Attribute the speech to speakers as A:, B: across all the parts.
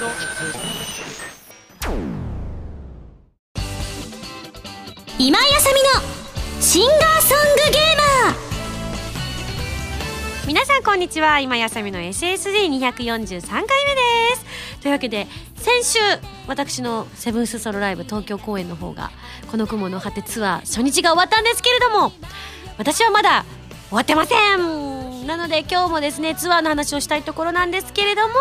A: 今井あさみのシンガーソングゲーマー。
B: 皆さんこんにちは。今やさみの SSD243 回目です。というわけで先週私のセブンスソロライブ東京公演の方がこの雲の果てツアー初日が終わったんですけれども私はまだ終わってません。なので今日もですねツアーの話をしたいところなんですけれども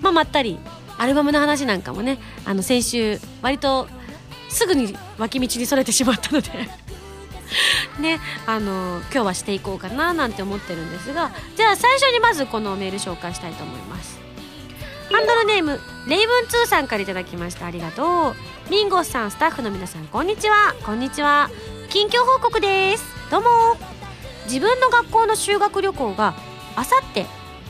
B: まあまったりアルバムの話なんかもねあの先週割とすぐに脇道にそれてしまったので ねあの今日はしていこうかななんて思ってるんですがじゃあ最初にまずこのメール紹介したいと思います。ハンドルネームレイブン2さんからいただきました。ありがとう。ミンゴスさんスタッフの皆さんこんにちは。こんにちは。近況報告です。どうも。自分の学校の修学旅行があさって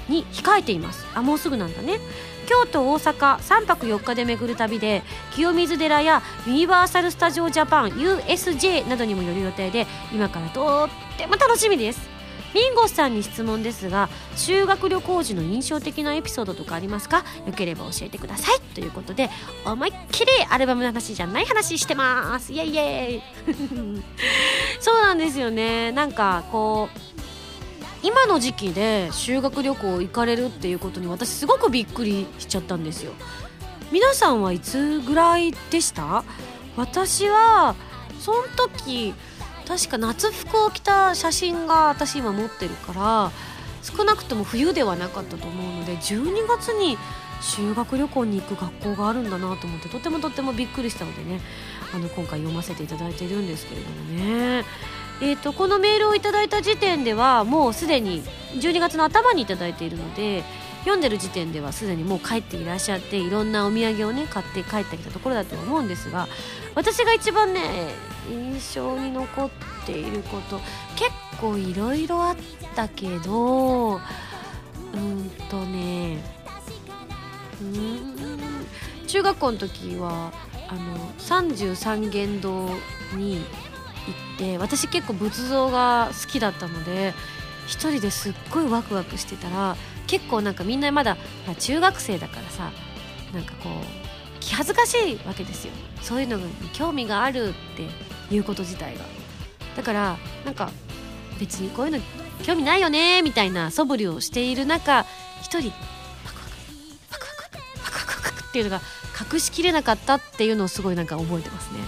B: に控えています。あもうすぐなんだね。京都大阪3泊4日で巡る旅で清水寺やユニバーサル・スタジオ・ジャパン USJ などにも寄る予定で今からとっても楽しみです。ミンゴスさんに質問ですが修学旅行時の印象的なエピソードとかありますか？よければ教えてください。ということで思いっきりアルバムの話じゃない話してます。イエイイエイ。そうなんですよね。なんかこう今の時期で修学旅行行かれるっていうことに私すごくびっくりしちゃったんですよ皆さんはいつぐらいでした？私はその時確か夏服を着た写真が私今持ってるから少なくとも冬ではなかったと思うので12月に修学旅行に行く学校があるんだなと思ってとてもとてもびっくりしたのでねあの今回読ませていただいているんですけれどもね。えーと、このメールをいただいた時点ではもうすでに12月の頭にいただいているので読んでる時点ではすでにもう帰っていらっしゃっていろんなお土産をね買って帰ってきたところだと思うんですが私が一番ね印象に残っていること結構いろいろあったけどうんとねうん中学校の時はあの33元堂にって私結構仏像が好きだったので一人ですっごいワクワクしてたら結構なんかみんなまだ中学生だからさなんかこう気恥ずかしいわけですよ。そういうのに興味があるっていうこと自体が。だからなんか別にこういうの興味ないよねみたいな素振りをしている中一人パクパクパクパクパクパクっていうのが隠しきれなかったっていうのをすごいなんか覚えてますね。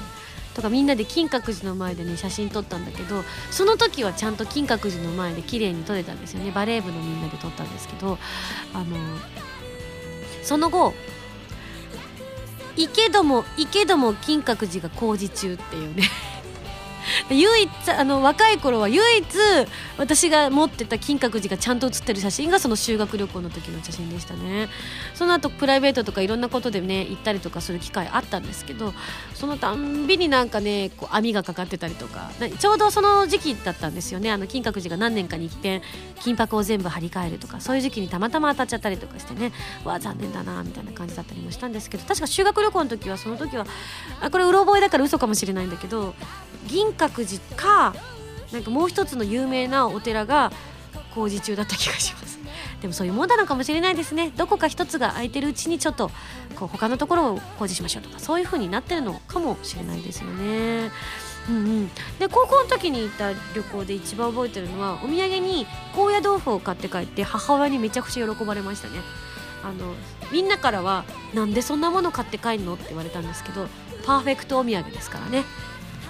B: とかみんなで金閣寺の前でね写真撮ったんだけどその時はちゃんと金閣寺の前で綺麗に撮れたんですよね。バレー部のみんなで撮ったんですけどあのその後行けども行けども金閣寺が工事中っていうね。唯一あの若い頃は唯一私が持ってた金閣寺がちゃんと写ってる写真がその修学旅行の時の写真でしたね。その後プライベートとかいろんなことでね行ったりとかする機会あったんですけどそのたんびになんかねこう網がかかってたりとかちょうどその時期だったんですよね。あの金閣寺が何年かに一遍金箔を全部張り替えるとかそういう時期にたまたま当たっちゃったりとかしてね。わあ残念だなみたいな感じだったりもしたんですけど確か修学旅行の時はその時はあこれうろ覚えだから嘘かもしれないんだけど銀閣寺かなんかもう一つの有名なお寺が工事中だった気がします。でもそういうもんなのかもしれないですね。どこか一つが空いてるうちにちょっとこう他のところを工事しましょうとかそういう風になってるのかもしれないですよね。うんうん、で高校の時に行った旅行で一番覚えてるのはお土産に高野豆腐を買って帰って母親にめちゃくちゃ喜ばれましたね。あのみんなからは「なんでそんなもの買って帰るの?」って言われたんですけどパーフェクトお土産ですからね。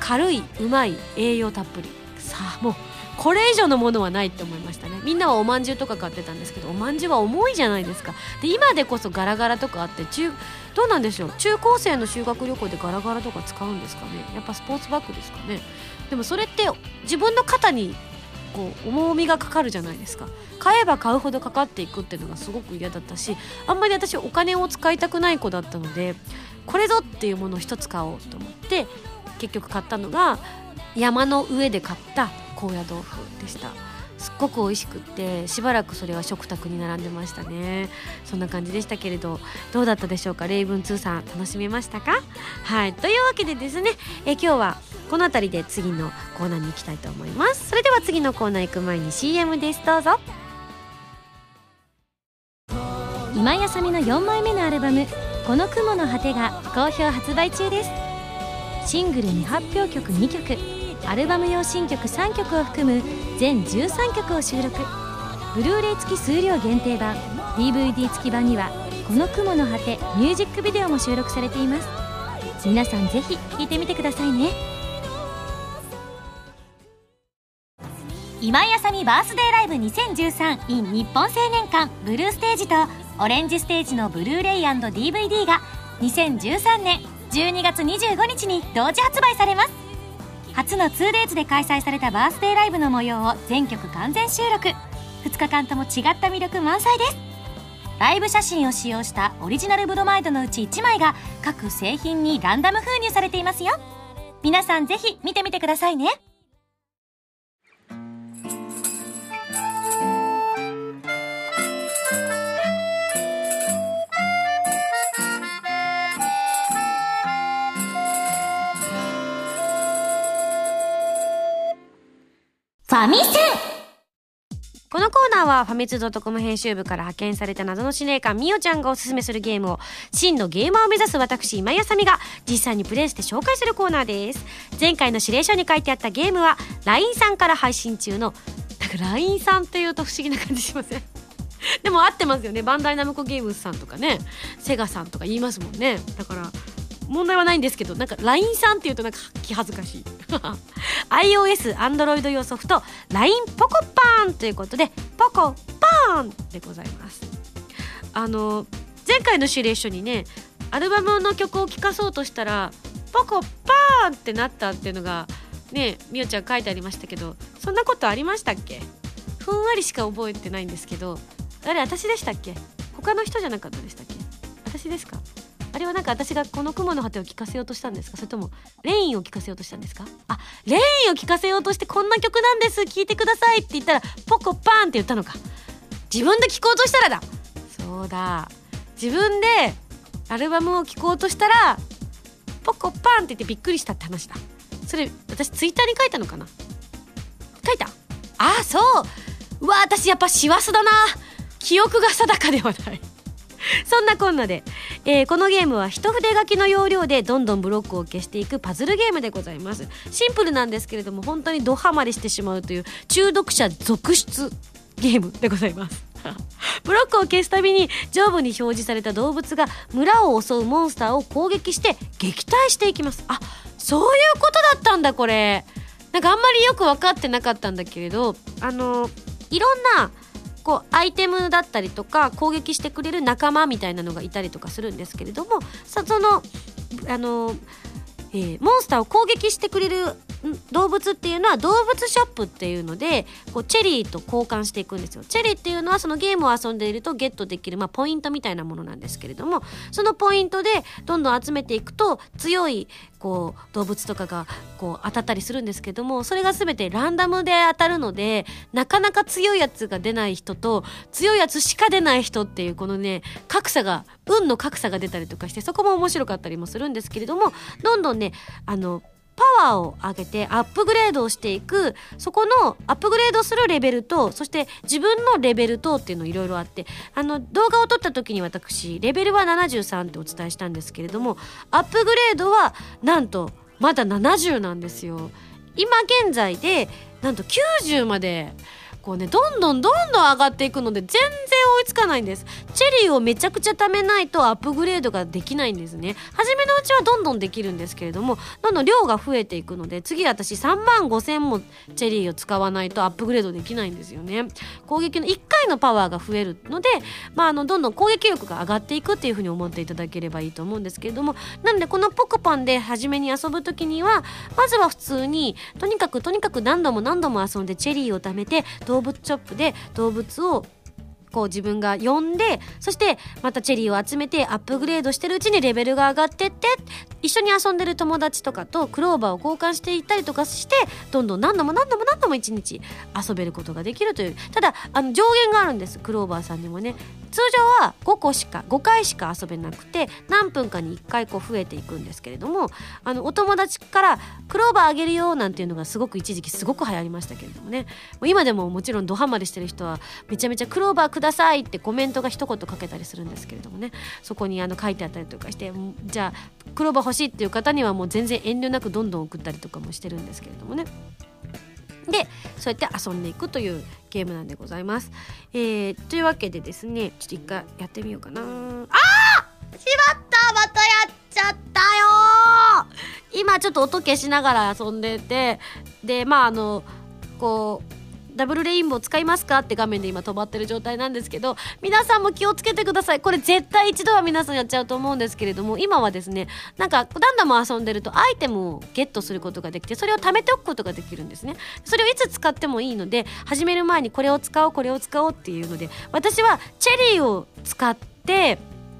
B: 軽いうまい栄養たっぷり。さあもうこれ以上のものはないって思いましたね。みんなはおまんじゅうとか買ってたんですけどおまんじゅうは重いじゃないですか。で今でこそガラガラとかあって中どうなんでしょう？中高生の修学旅行でガラガラとか使うんですかね？やっぱスポーツバッグですかね？でもそれって自分の肩にこう重みがかかるじゃないですか。買えば買うほどかかっていくっていうのがすごく嫌だったしあんまり私お金を使いたくない子だったのでこれぞっていうものを一つ買おうと思って結局買ったのが山の上で買った高野豆腐でした。すっごく美味しくってしばらくそれは食卓に並んでましたね。そんな感じでしたけれどどうだったでしょうか？レイブン2さん楽しめましたか？はい。というわけでですねえ今日はこの辺りで次のコーナーに行きたいと思います。それでは次のコーナー行く前に CM です。どうぞ。
A: 今井あさみの4枚目のアルバム「この雲の果て」が好評発売中です。シングル未発表曲2曲。アルバム用新曲3曲を含む全13曲を収録。ブルーレイ付き数量限定版。DVD 付き版には「この雲の果て」ミュージックビデオも収録されています。皆さんぜひ聴いてみてくださいね。
C: 今井あさみバースデーライブ 2013in 日本青年館。ブルーステージとオレンジステージのブルーレイ &DVD が2013年12月25日に同時発売されます。初の 2days で開催されたバースデーライブの模様を全曲完全収録。2日間とも違った魅力満載です。ライブ写真を使用したオリジナルブロマイドのうち1枚が各製品にランダム封入されていますよ。皆さんぜひ見てみてくださいね。
A: ミセン。
B: このコーナーはファミツドットコム編集部から派遣された謎の司令官みおちゃんがおすすめするゲームを真のゲーマーを目指す私今井あさみが実際にプレイして紹介するコーナーです。前回の指令書に書いてあったゲームは LINE さんから配信中のなんか LINE さんっていうと不思議な感じしません。でも合ってますよね。バンダイナムコゲームズさんとかね。セガさんとか言いますもんね。だから問題はないんですけどなんか LINE さんっていうとなんか気恥ずかしい。iOS、Android 用ソフト LINE ポコパーンということでポコパーンでございます。あの前回の指令書にねアルバムの曲を聴かそうとしたらポコパーンってなったっていうのがねみおちゃん書いてありましたけどそんなことありましたっけ？ふんわりしか覚えてないんですけどあれ私でしたっけ？他の人じゃなかったでしたっけ？私ですか？あれはなんか私がこの雲の果てを聞かせようとしたんですか？それともレインを聞かせようとしたんですか？あレインを聞かせようとしてこんな曲なんです。聞いてくださいって言ったらポコパーンって言ったのか。自分で聞こうとしたらだ。そうだ。自分でアルバムを聴こうとしたらポコパーンって言ってびっくりしたって話だ。それ私ツイッターに書いたのかな？書いた？あそう。うわ私やっぱ師走だな。記憶が定かではない。そんなこんなで、えーこのゲームは一筆書きの要領でどんどんブロックを消していくパズルゲームでございます。シンプルなんですけれども本当にドハマりしてしまうという中毒者続出ゲームでございます。ブロックを消すたびに上部に表示された動物が村を襲うモンスターを攻撃して撃退していきます。あそういうことだったんだこれ。なんかあんまりよく分かってなかったんだけれどあのいろんなこうアイテムだったりとか攻撃してくれる仲間みたいなのがいたりとかするんですけれどもそのあの、えーモンスターを攻撃してくれる動物っていうのは動物ショップっていうのでこうチェリーと交換していくんですよ。チェリーっていうのはそのゲームを遊んでいるとゲットできる、まあ、ポイントみたいなものなんですけれどもそのポイントでどんどん集めていくと強いこう動物とかがこう当たったりするんですけどもそれが全てランダムで当たるのでなかなか強いやつが出ない人と強いやつしか出ない人っていうこのね格差が運の格差が出たりとかしてそこも面白かったりもするんですけれどもどんどんねあのパワーを上げてアップグレードをしていくそこのアップグレードするレベルとそして自分のレベルとっていうのいろいろあってあの動画を撮った時に私レベルは73ってお伝えしたんですけれどもアップグレードはなんとまだ70なんですよ。今現在でなんと90までこうねどんどんどんどん上がっていくので全然追いつかないんです。チェリーをめちゃくちゃ貯めないとアップグレードができないんですね。初めのうちはどんどんできるんですけれどもどんどん量が増えていくので次私3万5千もチェリーを使わないとアップグレードできないんですよね。攻撃の1回のパワーが増えるので、まあ、あのどんどん攻撃力が上がっていくっていうふうに思っていただければいいと思うんですけれどもなのでこのポコパンで初めに遊ぶ時にはまずは普通にとにかくとにかく何度も何度も遊んでチェリーを貯めて動動物ショップで動物をこう自分が呼んでそしてまたチェリーを集めてアップグレードしてるうちにレベルが上がってって一緒に遊んでる友達とかとクローバーを交換していったりとかしてどんどん何度も何度も何度も一日遊べることができるというただあの上限があるんですクローバーさんにもね。通常は5個しか5回しか遊べなくて何分かに1回こう増えていくんですけれどもあのお友達からクローバーあげるよなんていうのがすごく一時期すごく流行りましたけれどもね。もう今でももちろんドハマりしてる人はめちゃめちゃクローバーくださいってコメントが一言かけたりするんですけれどもね。そこにあの書いてあったりとかしてじゃあクローバー欲しいっていう方にはもう全然遠慮なくどんどん送ったりとかもしてるんですけれどもね。でそうやって遊んでいくというゲームなんでございます。えー、というわけでですねちょっと一回やってみようかな。あー！しまった！またやっちゃったよ！今ちょっと音消しながら遊んでてでまああのこうダブルレインボー使いますか？って画面で今止まってる状態なんですけど皆さんも気をつけてください。これ絶対一度は皆さんやっちゃうと思うんですけれども今はですねなんかランダム遊んでるとアイテムをゲットすることができてそれを貯めておくことができるんですね。それをいつ使ってもいいので始める前にこれを使おうこれを使おうっていうので私はチェリーを使って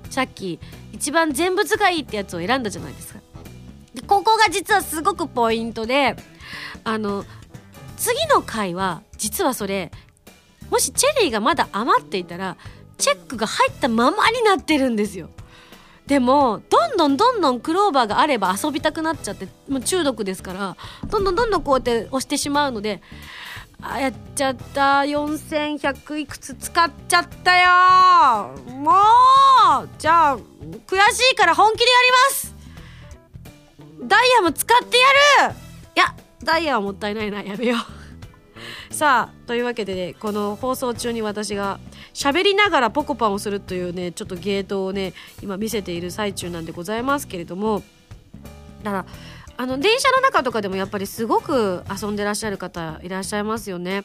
B: さっき一番全部使いってやつを選んだじゃないですか。でここが実はすごくポイントであの次の回は実はそれもしチェリーがまだ余っていたらチェックが入ったままになってるんですよ。でもどんどんどんどんクローバーがあれば遊びたくなっちゃってもう中毒ですからどんどんどんどんこうやって押してしまうのであやっちゃった。4100いくつ使っちゃったよ。もうじゃあ悔しいから本気でやります。ダイヤも使ってやる。いやダイヤはもったいないなやめようさあというわけでねこの放送中に私が喋りながらポコパンをするというねちょっとゲートをね今見せている最中なんでございますけれどもだからあの電車の中とかでもやっぱりすごく遊んでらっしゃる方いらっしゃいますよね。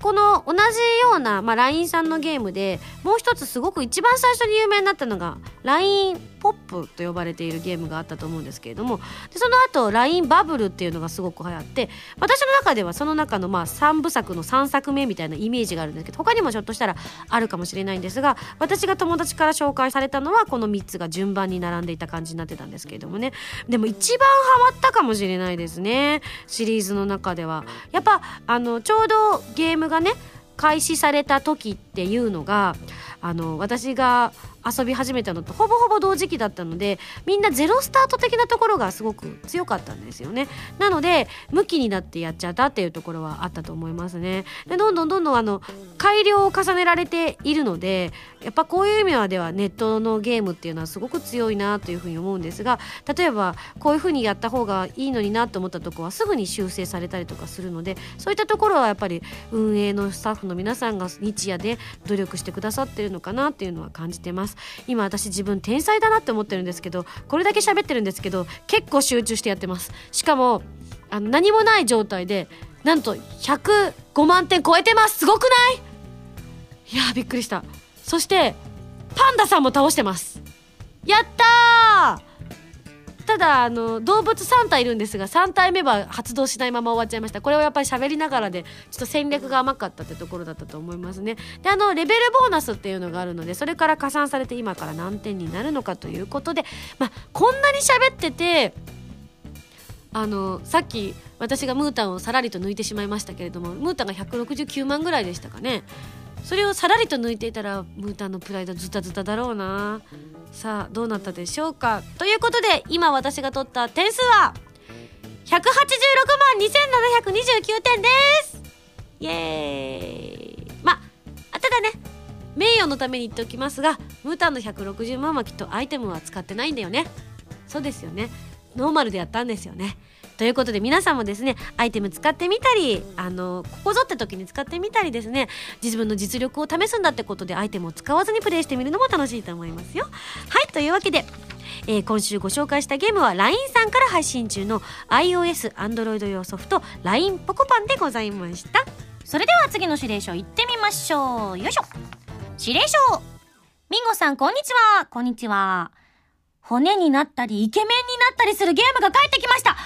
B: この同じような、まあ、LINE さんのゲームでもう一つすごく一番最初に有名になったのが LINE ポップと呼ばれているゲームがあったと思うんですけれどもでその後 LINE バブルっていうのがすごく流行って私の中ではその中のまあ3部作の3作目みたいなイメージがあるんですけど他にもひょっとしたらあるかもしれないんですが私が友達から紹介されたのはこの3つが順番に並んでいた感じになってたんですけれどもね。でも一番ハマったかもしれないですね。シリーズの中では。やっぱあのちょうどゲームがね開始された時っていうのがあの私が遊び始めたのとほぼほぼ同時期だったのでみんなゼロスタート的なところがすごく強かったんですよね。なので向きになってやっちゃったっていうところはあったと思いますね。でどんどんどんどんあの改良を重ねられているのでやっぱこういう意味ではネットのゲームっていうのはすごく強いなというふうに思うんですが例えばこういうふうにやった方がいいのになと思ったとこはすぐに修正されたりとかするのでそういったところはやっぱり運営のスタッフの皆さんが日夜で努力してくださってるのかなっていうのは感じてます。今私自分天才だなって思ってるんですけどこれだけ喋ってるんですけど結構集中してやってます。しかもあの何もない状態でなんと105万点超えてます。すごくない？いやびっくりした。そしてパンダさんも倒してます。やったー！ただあの動物3体いるんですが3体目は発動しないまま終わっちゃいました。これはやっぱり喋りながらでちょっと戦略が甘かったってところだったと思いますね。であのレベルボーナスっていうのがあるのでそれから加算されて今から何点になるのかということでまあこんなに喋っててあのさっき私がムータンをさらりと抜いてしまいましたけれどもムータンが169万ぐらいでしたかね。それをさらりと抜いていたらムータンのプライドズタズタだろうな。さあどうなったでしょうか。ということで今私が取った点数は186万2729点です。イエーイ。まあただね名誉のために言っておきますがムータンの160万はきっとアイテムは使ってないんだよね。そうですよね。ノーマルでやったんですよね。ということで皆さんもですねアイテム使ってみたりあのここぞって時に使ってみたりですね自分の実力を試すんだってことでアイテムを使わずにプレイしてみるのも楽しいと思いますよ。はいというわけでえー、今週ご紹介したゲームは LINE さんから配信中の iOS、Android 用ソフト LINE ポコパンでございました。
C: それでは次の指令書行ってみましょう。よいしょ。指令書。ミンゴさんこんにちは。こんにちは。骨になったりイケメンになったりするゲームが帰ってきました。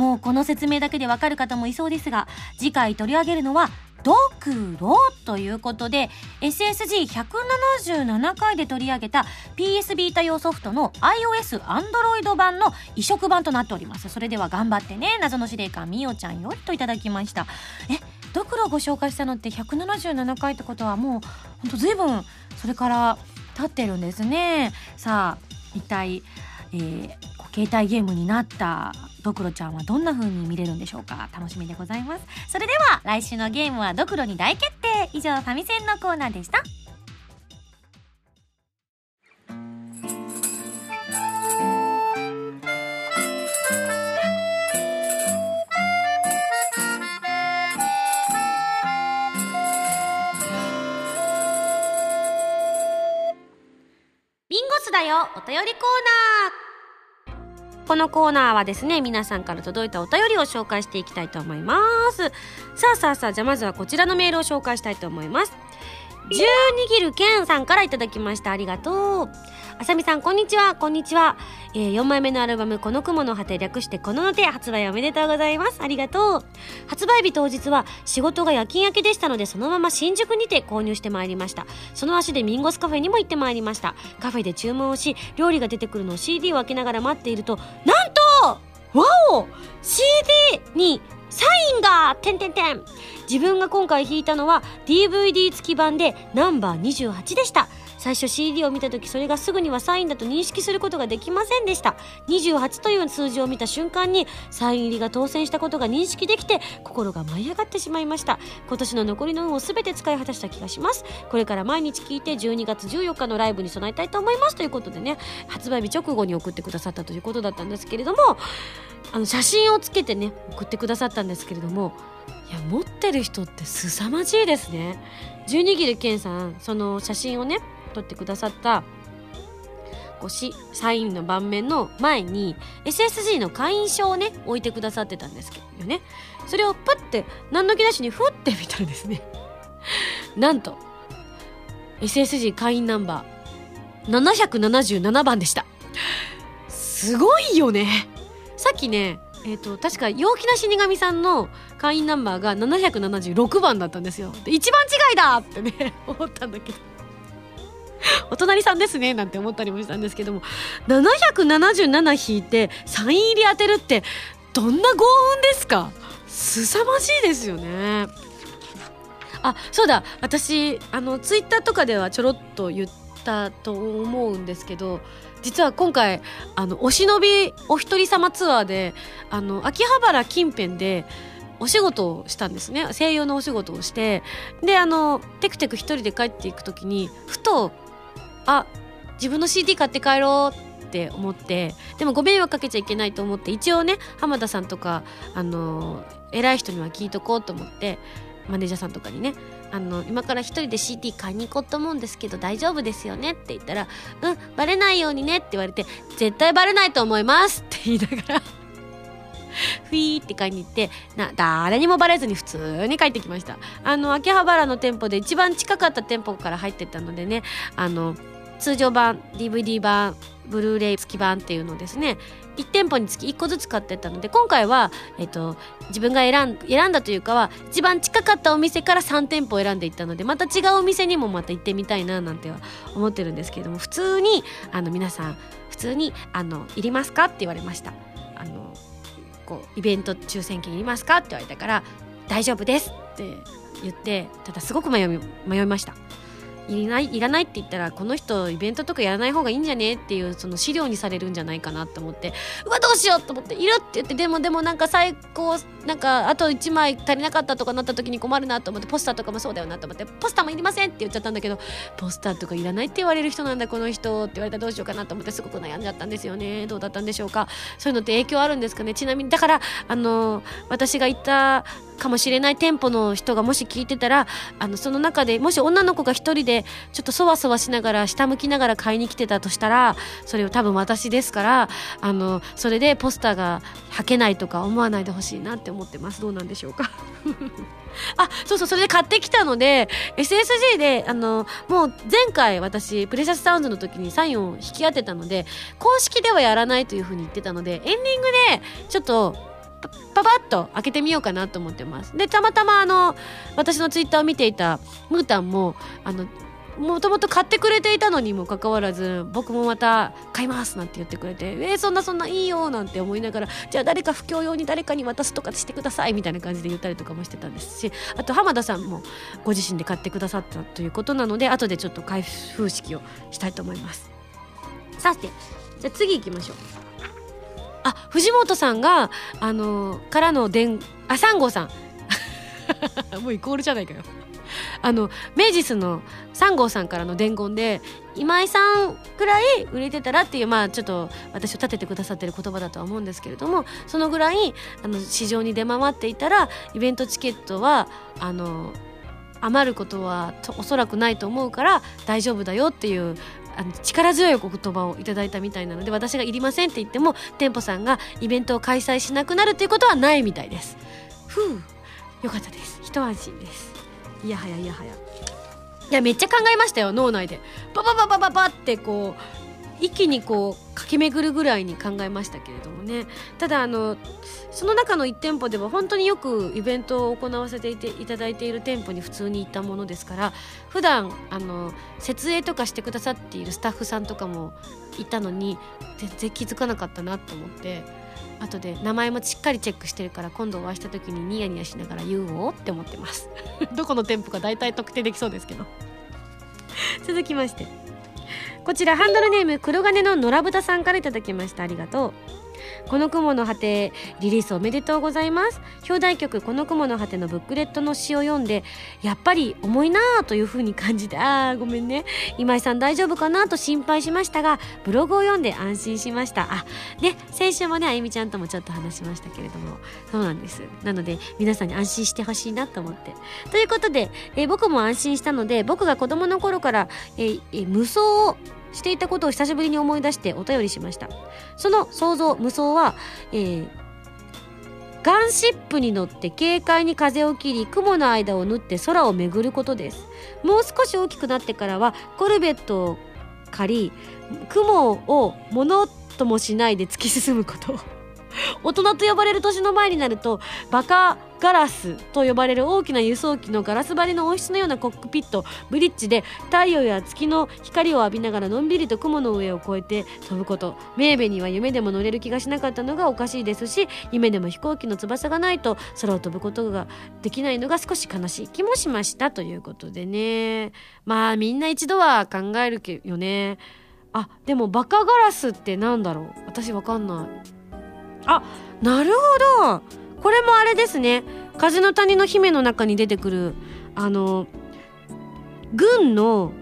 C: もうこの説明だけでわかる方もいそうですが次回取り上げるのはドクロということで SSG177 回で取り上げた PS ビータ用ソフトの iOS、Android 版の移植版となっております。それでは頑張ってね謎の司令官みおちゃんよりといただきました。えドクロご紹介したのって177回ってことはもうほんと随分それから経ってるんですね。さあ一体、えー、携帯ゲームになったドクロちゃんはどんな風に見れるんでしょうか？楽しみでございます。それでは来週のゲームはドクロに大決定。以上ファミセンのコーナーでした。
B: ビンゴスだよお便りコーナー。このコーナーはですね皆さんから届いたお便りを紹介していきたいと思います。さあさあさあじゃあまずはこちらのメールを紹介したいと思います。十握るけんさんからいただきました。ありがとう。あさみさんこんにちは。こんにちは、えー、4枚目のアルバム「この雲の果て」略して「このの手」発売おめでとうございます。ありがとう。発売日当日は仕事が夜勤明けでしたのでそのまま新宿にて購入してまいりました。その足でミンゴスカフェにも行ってまいりました。カフェで注文をし料理が出てくるのを CD を開けながら待っているとなんとわお！CD にサインがてんてんてん。自分が今回弾いたのは DVD 付き版でナンバー28でした。最初 CD を見た時それがすぐにはサインだと認識することができませんでした。28という数字を見た瞬間にサイン入りが当選したことが認識できて心が舞い上がってしまいました。今年の残りの運を全て使い果たした気がします。これから毎日聞いて12月14日のライブに備えたいと思います。ということでね発売日直後に送ってくださったということだったんですけれどもあの写真をつけてね送ってくださったんですけれどもいや持ってる人って凄まじいですね。十二切健さんその写真をね撮ってくださったこうしサインの盤面の前に SSG の会員証をね置いてくださってたんですけどね。それをパッて何の気なしにふってみたらですね。なんと SSG 会員ナンバー777番でした。すごいよね。さっきねえーと、確か陽気な死神さんの会員ナンバーが776番だったんですよ。で一番違いだってね 思ったんだけど。お隣さんですねなんて思ったりもしたんですけども777引いてサイン入り当てるってどんな幸運ですか？凄まじいですよね。あそうだ。私あのツイッターとかではちょろっと言ったと思うんですけど実は今回あのお忍びお一人様ツアーであの秋葉原近辺でお仕事をしたんですね。声優のお仕事をして。であのテクテク一人で帰っていく時にふとあ自分の CD 買って帰ろうって思ってでもご迷惑かけちゃいけないと思って一応ね浜田さんとかあの偉い人には聞いとこうと思ってマネージャーさんとかにねあの今から一人で CD 買いに行こうと思うんですけど大丈夫ですよねって言ったら「うんバレないようにね」って言われて「絶対バレないと思います」って言いながら ふいーって買いに行ってな誰にもバレずに普通に帰ってきました。あの秋葉原の店舗で一番近かった店舗から入ってったのでねあの通常版 DVD 版ブルーレイ付き版っていうのですね1店舗につき1個ずつ買ってったので今回は、えっと、自分が選ん選んだというかは一番近かったお店から3店舗選んでいったのでまた違うお店にもまた行ってみたいななんては思ってるんですけれども普通にあの皆さん普通にあの「いりますか?」って言われましたあのこうイベント抽選券いりますかって言われたから「大丈夫です」って言ってただすごく迷いましたいらないいらないって言ったらこの人イベントとかやらない方がいいんじゃねっていうその資料にされるんじゃないかなと思ってうわどうしようと思っているって言ってでもでもなんか最高なんかあと1枚足りなかったとかなった時に困るなと思ってポスターとかもそうだよなと思ってポスターもいりませんって言っちゃったんだけどポスターとかいらないって言われる人なんだこの人って言われたらどうしようかなと思ってすごく悩んじゃったんですよね。どうだったんでしょうか？そういうのって影響あるんですかね？ちなみにだからあの私が行ったかもしれない店舗の人がもし聞いてたらあのその中でもし女の子が一人でちょっとそわそわしながら下向きながら買いに来てたとしたらそれを多分私ですからあのそれでポスターが履けないとか思わないでほしいなって思ってます。どうなんでしょうか？あそうそうそれで買ってきたので SSG であのもう前回私プレシャスサウンズの時にサインを引き当てたので公式ではやらないというふうに言ってたのでエンディングでちょっとパパッと開けてみようかなと思ってます。でたまたまあの私のツイッターを見ていたムータンもあのもともと買ってくれていたのにもかかわらず僕もまた買いますなんて言ってくれてえー、そんなそんないいよなんて思いながらじゃあ誰か布教用に誰かに渡すとかしてくださいみたいな感じで言ったりとかもしてたんですしあと浜田さんもご自身で買ってくださったということなので後でちょっと開封式をしたいと思います。さてじゃあ次行きましょう。あ藤本さんがあの、からの伝あ3号さん。もうイコールじゃないかよ。あの明治スの3号さんからの伝言で今井さんくらい売れてたらっていうまあちょっと私を立ててくださってる言葉だとは思うんですけれどもそのぐらいあの市場に出回っていたらイベントチケットはあの余ることはおそらくないと思うから大丈夫だよっていうあの力強いお言葉をいただいたみたいなので私がいりませんって言っても店舗さんがイベントを開催しなくなるっていうことはないみたいです。ふうよかったです。一安心です。いやはやいやはやいやめっちゃ考えましたよ脳内で。パパパパパパってこう一気にこう駆け巡るぐらいに考えましたけれどもね。ただあのその中の1店舗では本当によくイベントを行わせていていただいている店舗に普通に行ったものですから普段あの設営とかしてくださっているスタッフさんとかもいたのに全然気づかなかったなと思って。後で名前もしっかりチェックしてるから今度お会いした時にニヤニヤしながら言おうって思ってます。どこの店舗か大体特定できそうですけど。続きまして。こちらハンドルネーム黒金の野良豚さんから頂きました。ありがとうこの雲の果てリリースおめでとうございます。表題曲この雲の果てのブックレットの詩を読んでやっぱり重いなぁという風に感じてあーごめんね。今井さん大丈夫かなと心配しましたがブログを読んで安心しました。あね先週もねあゆみちゃんともちょっと話しましたけれども。そうなんです。なので皆さんに安心してほしいなと思って。ということで、えー、僕も安心したので僕が子供の頃から、えーえー、無双をしていたことを久しぶりに思い出してお便りしました。その想像無双は、えー、ガンシップに乗って軽快に風を切り雲の間を縫って空を巡ることです。もう少し大きくなってからはコルベットを借り雲をものともしないで突き進むこと。大人と呼ばれる年の前になるとバカガラスと呼ばれる大きな輸送機のガラス張りの温室のようなコックピットブリッジで太陽や月の光を浴びながらのんびりと雲の上を越えて飛ぶことメーベには夢でも乗れる気がしなかったのがおかしいですし夢でも飛行機の翼がないと空を飛ぶことができないのが少し悲しい。気もしましたということでね。まあみんな一度は考えるけよね。あでもバカガラスってなんだろう？私わかんない。あなるほど。これもあれですね。風の谷の姫の中に出てくるあの軍の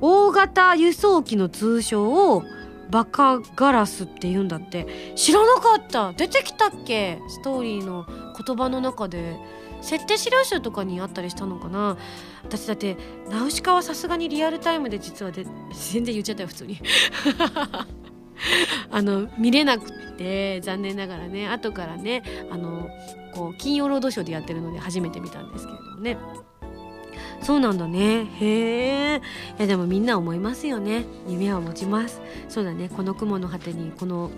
B: 大型輸送機の通称をバカガラスって言うんだって。知らなかった。出てきたっけ？ストーリーの言葉の中で。設定資料集とかにあったりしたのかな。私だってナウシカはさすがにリアルタイムで実はで全然言っちゃったよ普通に。あの見れなくて残念ながらね後からねあのこう金曜ロードショーでやってるので初めて見たんですけれどもね。そうなんだね。へえいやでもみんな思いますよね。夢は持ちます。そうだね。この雲の果てにこの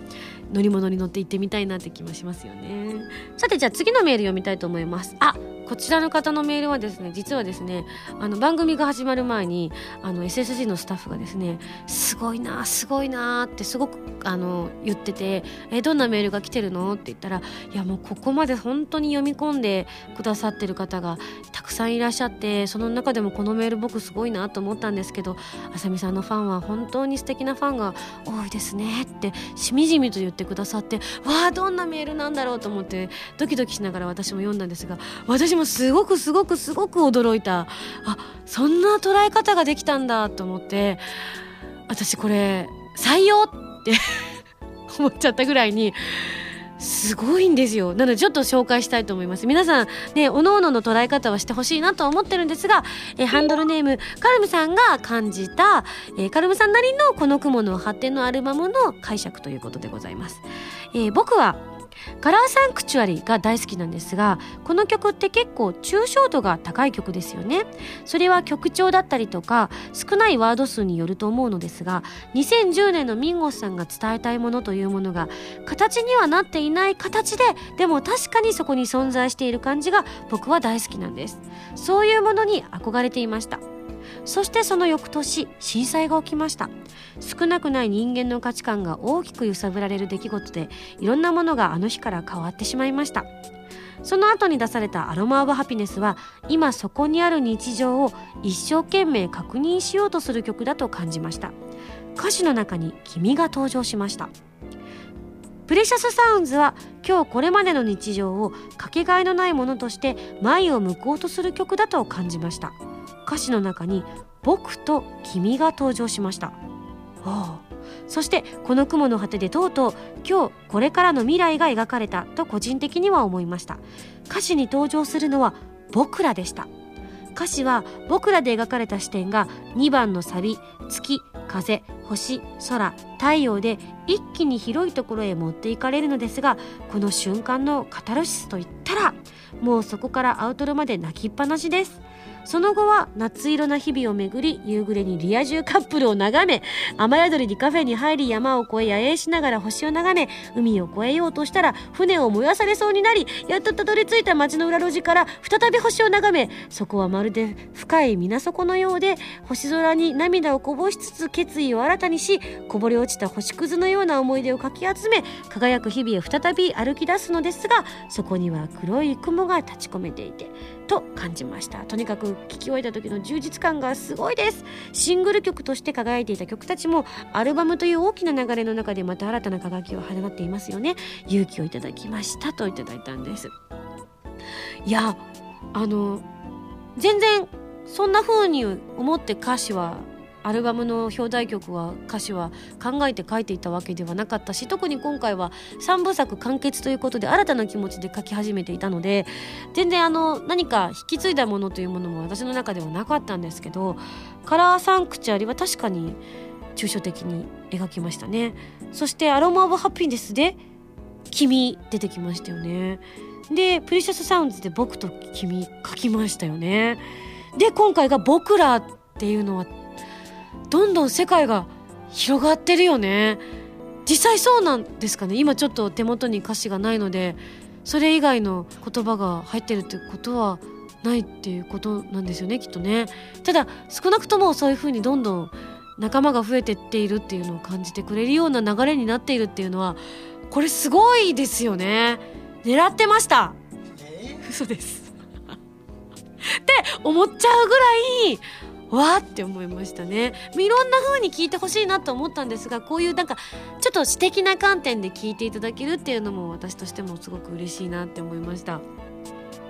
B: 乗り物に乗って行ってみたいなって気もしますよね。さてじゃあ次のメール読みたいと思います。あこちらの方のメールはですね実はですねあの番組が始まる前にあの SSG のスタッフがですねすごいなすごいなってすごくあの言ってて「えどんなメールが来てるの?」って言ったら「いやもうここまで本当に読み込んでくださってる方がたくさんいらっしゃってその中でもこのメール僕すごいなと思ったんですけどあさみさんのファンは本当に素敵なファンが多いですねってしみじみと言ってくださってわあどんなメールなんだろうと思ってドキドキしながら私も読んだんですが私私もすごくすごくすごく驚いたあそんな捉え方ができたんだと思って私これ採用って 思っちゃったぐらいにすごいんですよ。なのでちょっと紹介したいと思います。皆さんね、おのおのの捉え方はしてほしいなと思ってるんですが、えハンドルネーム、カルムさんが感じた、えカルムさんなりのこの雲の発展のアルバムの解釈ということでございます。えー、僕はカラーサンクチュアリが大好きなんですがこの曲って結構抽象度が高い曲ですよね。それは曲調だったりとか少ないワード数によると思うのですが2010年のミンゴスさんが伝えたいものというものが形にはなっていない形ででも確かにそこに存在している感じが僕は大好きなんです。そういうものに憧れていました。そしてその翌年震災が起きました。少なくない人間の価値観が大きく揺さぶられる出来事でいろんなものがあの日から変わってしまいました。その後に出された「アロマ・オブ・ハピネス」は今そこにある日常を一生懸命確認しようとする曲だと感じました。歌詞の中に「君」が登場しました。プレシャスサウンズは今日これまでの日常をかけがえのないものとして前を向こうとする曲だと感じました。歌詞の中に「僕」と「君」が登場しました。そしてこの雲の果てでとうとう今日これからの未来が描かれたと個人的には思いました。歌詞に登場するのは僕らでした。歌詞は僕らで描かれた視点が2番のサビ月風星空太陽で一気に広いところへ持っていかれるのですがこの瞬間のカタルシスといったらもうそこからアウトロまで泣きっぱなしです。その後は夏色な日々をめぐり夕暮れにリア充カップルを眺め雨宿りにカフェに入り山を越え野営しながら星を眺め海を越えようとしたら船を燃やされそうになりやっとたどり着いた町の裏路地から再び星を眺めそこはまるで深い水底のようで星空に涙をこぼしつつ決意を新たにしこぼれ落ちた星屑のような思い出をかき集め輝く日々へ再び歩き出すのですがそこには黒い雲が立ち込めていてと感じました。とにかく聴き終えた時の充実感がすごいです。シングル曲として輝いていた曲たちもアルバムという大きな流れの中でまた新たな輝きを放っていますよね。勇気をいただきましたといただいたんです。いやあの全然そんな風に思って歌詞はアルバムの表題曲は歌詞は考えて書いていたわけではなかったし特に今回は3部作完結ということで新たな気持ちで書き始めていたので全然あの何か引き継いだものというものも私の中ではなかったんですけどカラーサンクチュアリは確かに抽象的に描きましたね。そしてアロマ・オブ・ハピネスで「君」出てきましたよね。でプレシャスサウンズで「僕と君」書きましたよね。で今回が「僕ら」っていうのはどんどん世界が広がってるよね。実際そうなんですかね。今ちょっと手元に歌詞がないのでそれ以外の言葉が入ってるってことはないっていうことなんですよねきっとね。ただ少なくともそういうふうにどんどん仲間が増えてっているっていうのを感じてくれるような流れになっているっていうのはこれすごいですよね。狙ってました。嘘です。って思っちゃうぐらいわーって思いましたね。いろんな風に聞いてほしいなと思ったんですがこういうなんかちょっと私的な観点で聞いていただけるっていうのも私としてもすごく嬉しいなって思いました。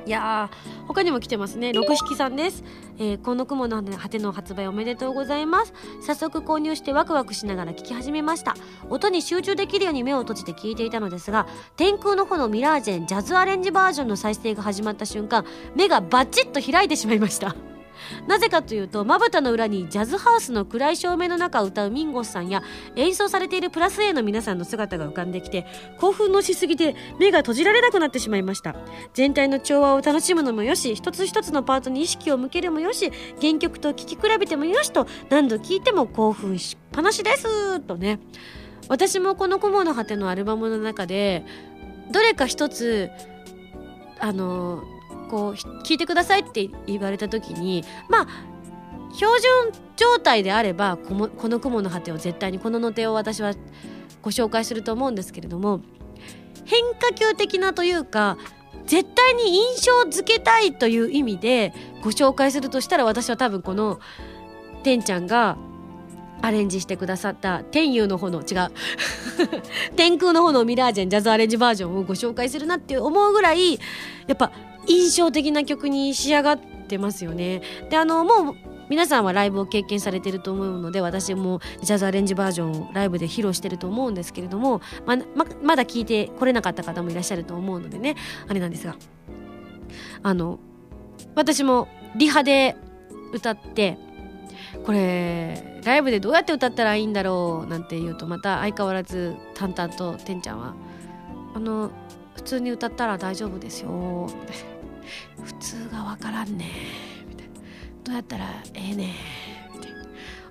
B: いやー他にも来てますね。六匹さんです、えー、この雲の果ての発売おめでとうございます。早速購入してワクワクしながら聞き始めました。音に集中できるように目を閉じて聞いていたのですが天空の炎ミラージェンジャズアレンジバージョンの再生が始まった瞬間目がバチッと開いてしまいました。なぜかというとまぶたの裏にジャズハウスの暗い照明の中を歌うミンゴスさんや演奏されているプラス A の皆さんの姿が浮かんできて興奮のしすぎて目が閉じられなくなってしまいました。全体の調和を楽しむのもよし一つ一つのパートに意識を向けるもよし原曲と聴き比べてもよしと何度聴いても興奮しっぱなしですとね。私もこの「雲の果て」のアルバムの中でどれか一つあのこう聞いてくださいって言われた時にまあ標準状態であればこの「雲の果て」を絶対にこののてを私はご紹介すると思うんですけれども変化球的なというか絶対に印象付けたいという意味でご紹介するとしたら私は多分このてんちゃんがアレンジしてくださった天佑の炎違う。天空の炎ミラージェンジャズアレンジバージョンをご紹介するなって思うぐらいやっぱ印象的な曲に仕上がってますよね。であのもう皆さんはライブを経験されてると思うので私もジャズアレンジバージョンをライブで披露してると思うんですけれどもまままだ聞いてこれなかった方もいらっしゃると思うのでねあれなんですがあの私もリハで歌ってこれライブでどうやって歌ったらいいんだろうなんて言うとまた相変わらず淡々とてんちゃんはあの普通に歌ったら大丈夫ですよ」普通が分からんね」みたいな「どうやったらええね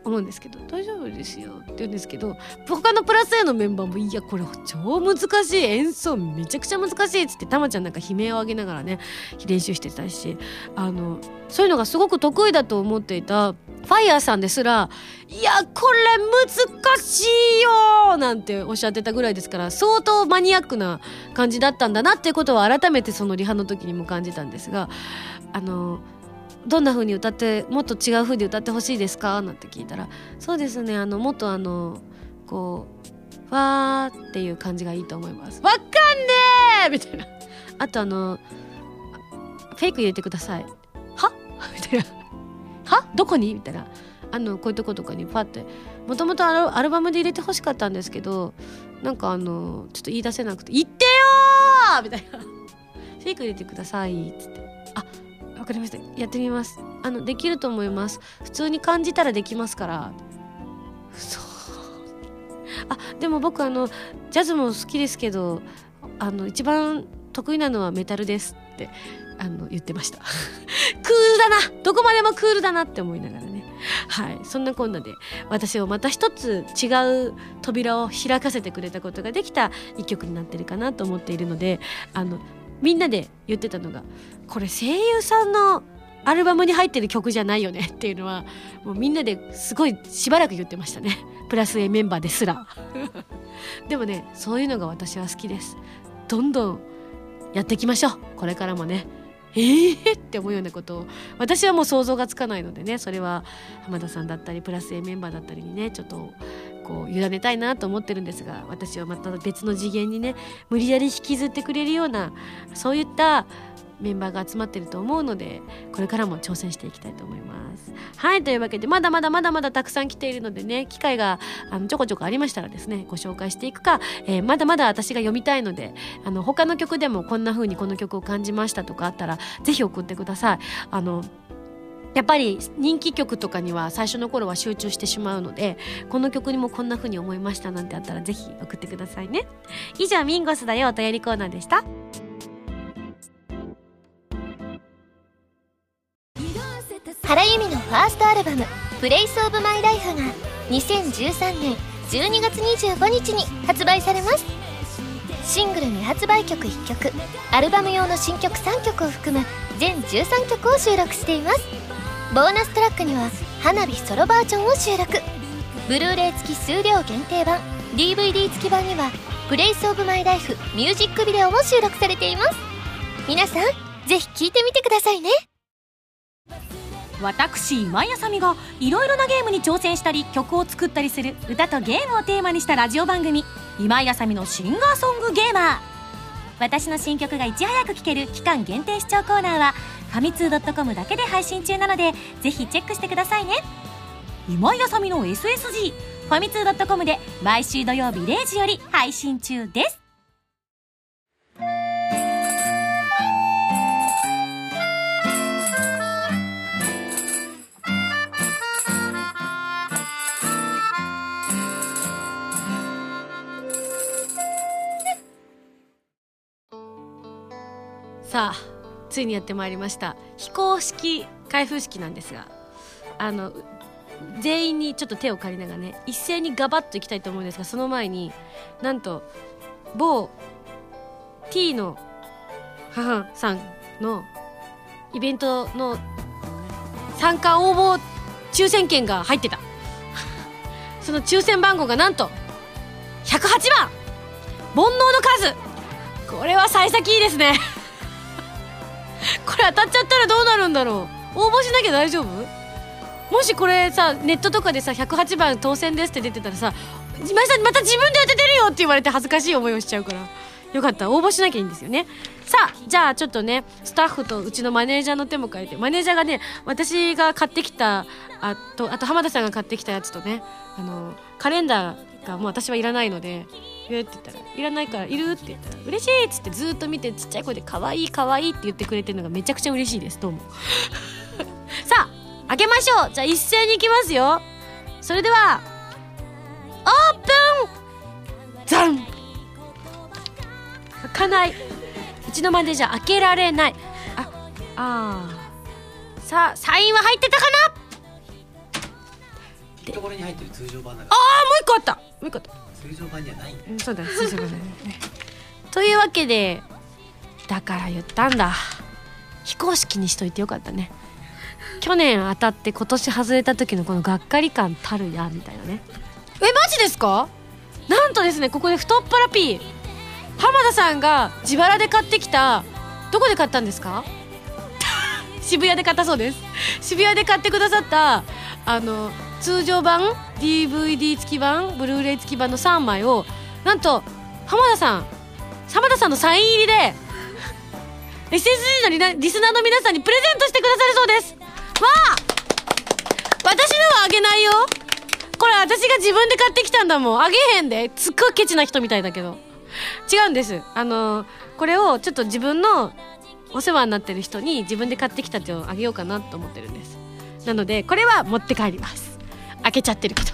B: 思うんですけど「大丈夫ですよ」って言うんですけど他のプラス A のメンバーも「いやこれ超難しい演奏めちゃくちゃ難しい」っつってたまちゃんなんか悲鳴を上げながらね練習してたしあのそういうのがすごく得意だと思っていたファイヤーさんですら「いやこれ難しいよ!」なんておっしゃってたぐらいですから相当マニアックな感じだったんだなっていうことを改めてそのリハの時にも感じたんですがあのどんな風に歌ってもっと違う風に歌ってほしいですか？なんて聞いたらそうですねあのもっとあのこうファーっていう感じがいいと思います。わかんねえみたいな。あとあのフェイク入れてください。は？みたいな。は？どこに？みたいな。あのこういうとことかにパッて。もともとアルバムで入れてほしかったんですけどなんかあのちょっと言い出せなくて「言ってよみたいな「フェイク入れてください」っつって「あわかりました。やってみます。あのできると思います。普通に感じたらできますから」そうあでも僕あのジャズも好きですけどあの一番得意なのはメタルですってあの言ってました。クールだな。どこまでもクールだなって思いながらね。はい。そんなこんなで私をまた一つ違う扉を開かせてくれたことができた一曲になってるかなと思っているのであのみんなで言ってたのがこれ声優さんのアルバムに入ってる曲じゃないよねっていうのはもうみんなですごいしばらく言ってましたね。プラス A メンバーですら。でもねそういうのが私は好きです。どんどんやっていきましょう。これからもね。えー？って思うようなことを。私はもう想像がつかないのでねそれは浜田さんだったりプラス A メンバーだったりにねちょっとこう委ねたいなと思ってるんですが私はまた別の次元にね無理やり引きずってくれるようなそういったメンバーが集まってると思うのでこれからも挑戦していきたいと思います。はいというわけでまだまだまだまだたくさん来ているのでね機会があのちょこちょこありましたらですねご紹介していくか、えー、まだまだ私が読みたいのであの他の曲でもこんな風にこの曲を感じましたとかあったらぜひ送ってください。あのやっぱり人気曲とかには最初の頃は集中してしまうのでこの曲にもこんな風に思いましたなんてあったらぜひ送ってくださいね。以上ミンゴスだよお便りコーナーでした。
D: 原由美のファーストアルバム「プレイスオブマイライフが2013年12月25日に発売されます。シングル未発売曲1曲アルバム用の新曲3曲を含む全13曲を収録しています。ボーナストラックには花火ソロバージョンを収録。ブルーレイ付き数量限定版。DVD 付き版には「 Place of my Life ミュージックビデオも収録されています。皆さんぜひ聴いてみてくださいね。
C: 私今井麻美がいろいろなゲームに挑戦したり曲を作ったりする歌とゲームをテーマにしたラジオ番組「今井麻美の Singer Song Gamer」私の新曲がいち早く聴ける期間限定試聴コーナーはファミツー .com だけで配信中なのでぜひチェックしてくださいね。今井あさみの SSG ファミツー .com で毎週土曜日0時より配信中です。
B: さあついにやってまいりました。非公式開封式なんですがあの全員にちょっと手を借りながらね一斉にガバッといきたいと思うんですがその前になんと某 T の母さんのイベントの参加応募抽選券が入ってた。その抽選番号がなんと108番。煩悩の数。これは幸先いいですね。これ当たっちゃったらどうなるんだろう？応募しなきゃ大丈夫？もしこれさネットとかでさ108番当選ですって出てたらさ「今井さんまた自分で当ててるよ」って言われて恥ずかしい思いをしちゃうから。よかった。応募しなきゃいいんですよね。さあじゃあちょっとねスタッフとうちのマネージャーの手も変えてマネージャーがね私が買ってきたあとあと浜田さんが買ってきたやつとねあのカレンダーがもう私はいらないので言って言ったら「いらないからいる?」って言ったら「嬉しい!」っつってずっと見てちっちゃい声で「可愛い可愛いって言ってくれてるのがめちゃくちゃ嬉しいですどうも さあ開けましょうじゃあ一斉にいきますよそれではオープンザンかないうちのマネージャー開けられないああーさあサインは入ってたかない
E: いところに入ってる通常版だか
B: ああもう一個あったもう一個あった
E: ら通常版にはない。んだよ
B: うんそうだそうそうそうというわけでだから言ったんだ。非公式にしといてよかったね。去年当たって今年外れた時のこのがっかり感たるやみたいなね。えマジですか？なんとですねここで太っ腹 P 浜田さんが自腹で買ってきたどこで買ったんですか？渋谷で買ったそうです。渋谷で買ってくださったあの通常版 DVD 付き版ブルーレイ付き版の3枚をなんと浜田さん浜田さんのサイン入りで SSG のリスナーの皆さんにプレゼントしてくださるそうです。わあ！私のはあげないよ。これ私が自分で買ってきたんだもん。あげへんで。すっごいケチな人みたいだけど。違うんです。あのこれをちょっと自分のお世話になってる人に自分で買ってきたってをあげようかなと思ってるんです。なのでこれは持って帰ります。開けちゃってるけど。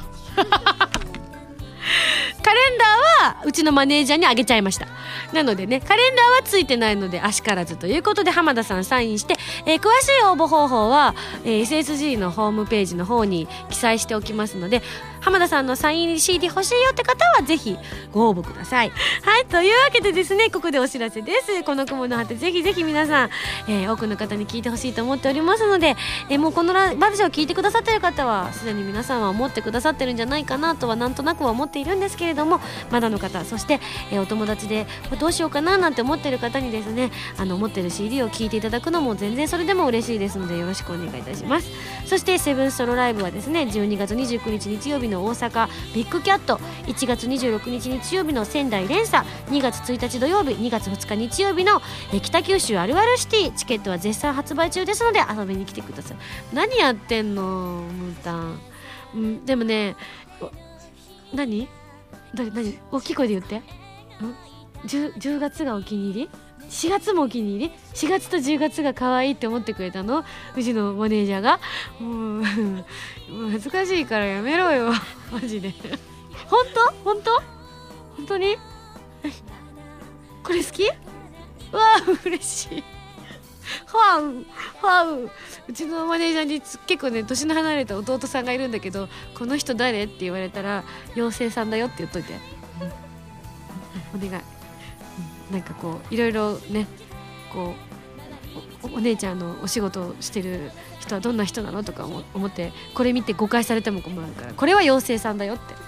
B: カレンダーはうちのマネージャーにあげちゃいました。なのでねカレンダーはついてないのであしからずということで浜田さんサインして、えー詳しい応募方法は、えー SSG のホームページの方に記載しておきますので浜田さんのサイン CD 欲しいよって方はぜひご応募ください。はいというわけでですねここでお知らせです。この雲の果てぜひぜひ皆さん、えー多くの方に聞いてほしいと思っておりますので、えーもうこのラバジオを聞いてくださってる方はすでに皆さんは思ってくださってるんじゃないかなとはなんとなくは思っているんですけれどれどもまだの方そして、えーお友達でどうしようかななんて思ってる方にですねあの持ってる CD を聴いていただくのも全然それでも嬉しいですのでよろしくお願いいたします。そしてセブンストロライブはですね12月29日日曜日の大阪ビッグキャット1月26日日曜日の仙台連鎖2月1日土曜日2月2日日曜日のえー北九州あるあるシティチケットは絶賛発売中ですので遊びに来てください。何やってんのムータン、うん、でもね何？誰何？大きい声で言って。ん？10, 10月がお気に入り？4月もお気に入り？4月と10月が可愛いって思ってくれたの？うちのマネージャーが。もうもう恥ずかしいからやめろよ。マジで。本当？本当？本当に？これ好き？わあ嬉しい。ファンファンうちのマネージャーに結構ね年の離れた弟さんがいるんだけどこの人誰って言われたら妖精さんだよって言っといて、お願い、うん。なんかこういろいろねこうお姉ちゃんのお仕事をしてる人はどんな人なのとか思思ってこれ見て誤解されても困るからこれは妖精さんだよって。は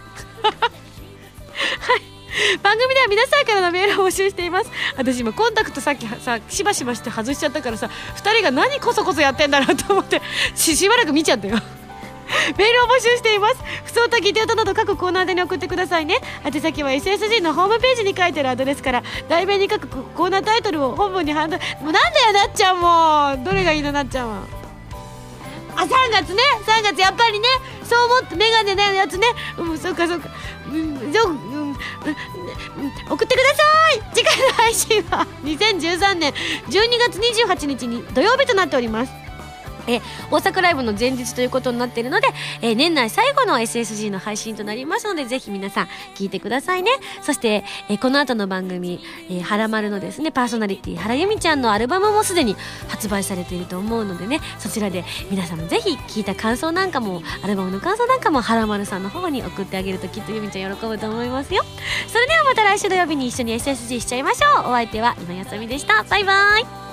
B: い 番組では皆さんからのメールを募集しています。私今コンタクトさっきさしばしばして外しちゃったからさ2人が何こそこそやってんだろうと思ってししばらく見ちゃったよ。メールを募集しています。不相たぎて歌など各コーナーでに送ってくださいね。宛先は SSG のホームページに書いてるアドレスから題名に書くコーナータイトルを本文に判断もうなんだよなっちゃんもう。どれがいいのなっちゃんは。あ3月ね。3月やっぱりね。そう思ってメガネのやつね。うんそうかそうか。うんそううんうんうん送ってください。次回の配信は 2013年12月28日に土曜日となっております。え大阪ライブの前日ということになっているので、えー年内最後の SSG の配信となりますのでぜひ皆さん聞いてくださいね。そして、えーこの後の番組「えー、はらまる」のですねパーソナリティ原由美ちゃんのアルバムもすでに発売されていると思うのでねそちらで皆さんもぜひ聞いた感想なんかもアルバムの感想なんかもはらまるさんの方に送ってあげるときっと由美ちゃん喜ぶと思いますよ。それではまた来週土曜日に一緒に SSG しちゃいましょう。お相手は今やさみでした。バイバイ。